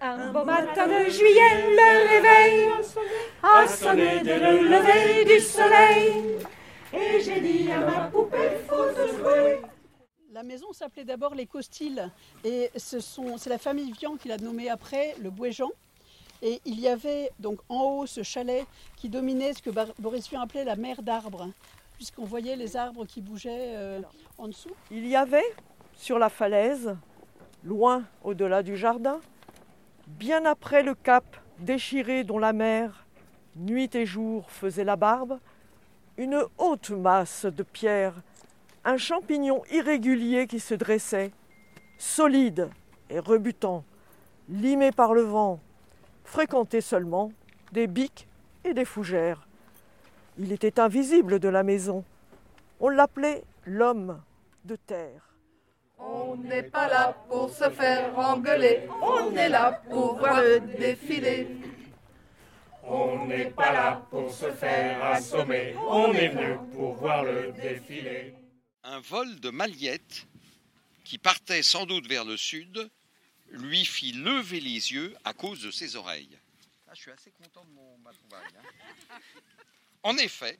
Un beau matin de juillet, le réveil a sonné dès le lever du soleil. Et j'ai dit à ma poupée, faut se jouer. La maison s'appelait d'abord les Costiles et ce c'est la famille Vian qui l'a nommée après le Bouéjean. Et il y avait donc en haut ce chalet qui dominait ce que Boris Vian appelait la mer d'arbres, puisqu'on voyait les arbres qui bougeaient euh, en dessous. Il y avait, sur la falaise, loin au-delà du jardin, bien après le cap déchiré dont la mer, nuit et jour, faisait la barbe, une haute masse de pierres, un champignon irrégulier qui se dressait, solide et rebutant, limé par le vent, fréquenté seulement des biques et des fougères. Il était invisible de la maison. On l'appelait l'homme de terre. On n'est pas là pour se faire engueuler, on est là pour voir le défilé. On n'est pas là pour se faire assommer, on est venu pour voir le défilé. Un vol de Maliette, qui partait sans doute vers le sud, lui fit lever les yeux à cause de ses oreilles. Ah, je suis assez content de mon, ma trouvaille. hein. En effet,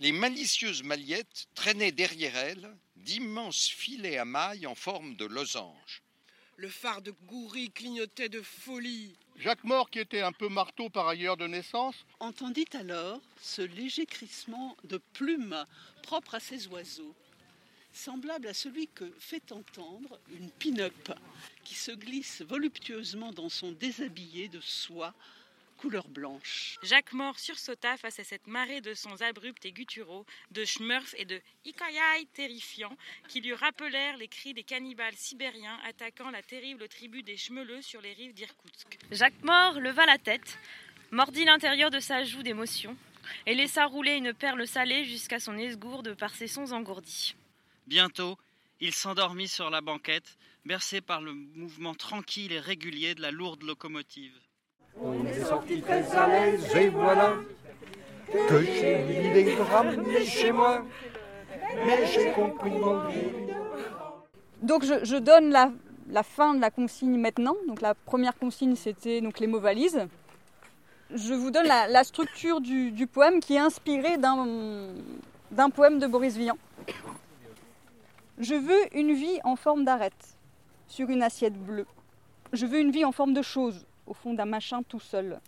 les malicieuses Maliettes traînaient derrière elles d'immenses filets à mailles en forme de losange. Le phare de Goury clignotait de folie. Jacques Mort, qui était un peu marteau par ailleurs de naissance, Entendit alors ce léger crissement de plumes propre à ces oiseaux, semblable à celui que fait entendre une pin-up qui se glisse voluptueusement dans son déshabillé de soie couleur blanche. Jacques Mort sursauta face à cette marée de sons abrupts et gutturaux, de schmurfs et de ikayaï terrifiants qui lui rappelèrent les cris des cannibales sibériens attaquant la terrible tribu des Chmeleux sur les rives d'Irkoutsk. Jacques Mort leva la tête, mordit l'intérieur de sa joue d'émotion et laissa rouler une perle salée jusqu'à son esgourde par ses sons engourdis. Bientôt, il s'endormit sur la banquette, bercé par le mouvement tranquille et régulier de la lourde locomotive. On Donc je, donne la, fin de la consigne maintenant. Donc la première consigne c'était donc les mots valises. Je vous donne la, structure du, poème qui est inspiré d'un poème de Boris Vian. Je veux une vie en forme d'arête sur une assiette bleue. Je veux une vie en forme de chose au fond d'un machin tout seul.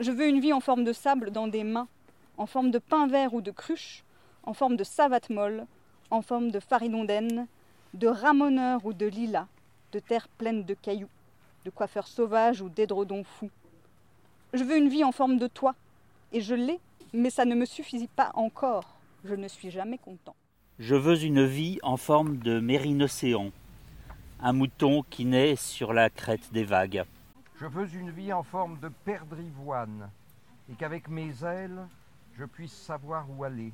Je veux une vie en forme de sable dans des mains, en forme de pain vert ou de cruche, en forme de savate molle, en forme de faridondaine, de ramoneur ou de lilas, de terre pleine de cailloux, de coiffeurs sauvages ou d'édredons fous. Je veux une vie en forme de toit, et je l'ai, mais ça ne me suffit pas encore. Je ne suis jamais content. Je veux une vie en forme de mérinocéan, un mouton qui naît sur la crête des vagues. Je veux une vie en forme de perdrivoine et qu'avec mes ailes, je puisse savoir où aller.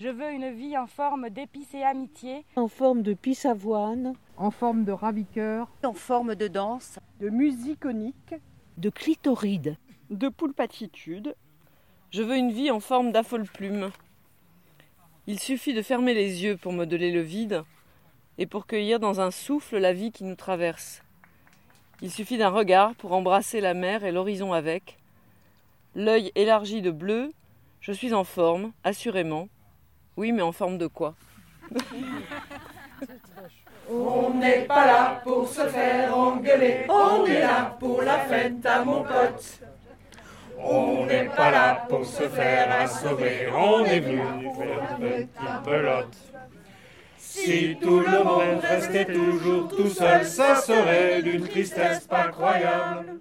Je veux une vie en forme d'épices et amitié. En forme de pisse-avoine. En forme de raviqueur. En forme de danse. De musiconique. De clitoride. De poulpatitude. Je veux une vie en forme d'affole-plume. Il suffit de fermer les yeux pour modeler le vide et pour cueillir dans un souffle la vie qui nous traverse. Il suffit d'un regard pour embrasser la mer et l'horizon avec. L'œil élargi de bleu, je suis en forme, assurément. Oui, mais en forme de quoi? On n'est pas là pour se faire engueuler, on est là pour la fête à mon pote. On n'est pas là pour se faire assommer, on est venu faire une petite pelote. Si tout le monde restait toujours tout seul, ça serait d'une tristesse pas croyable.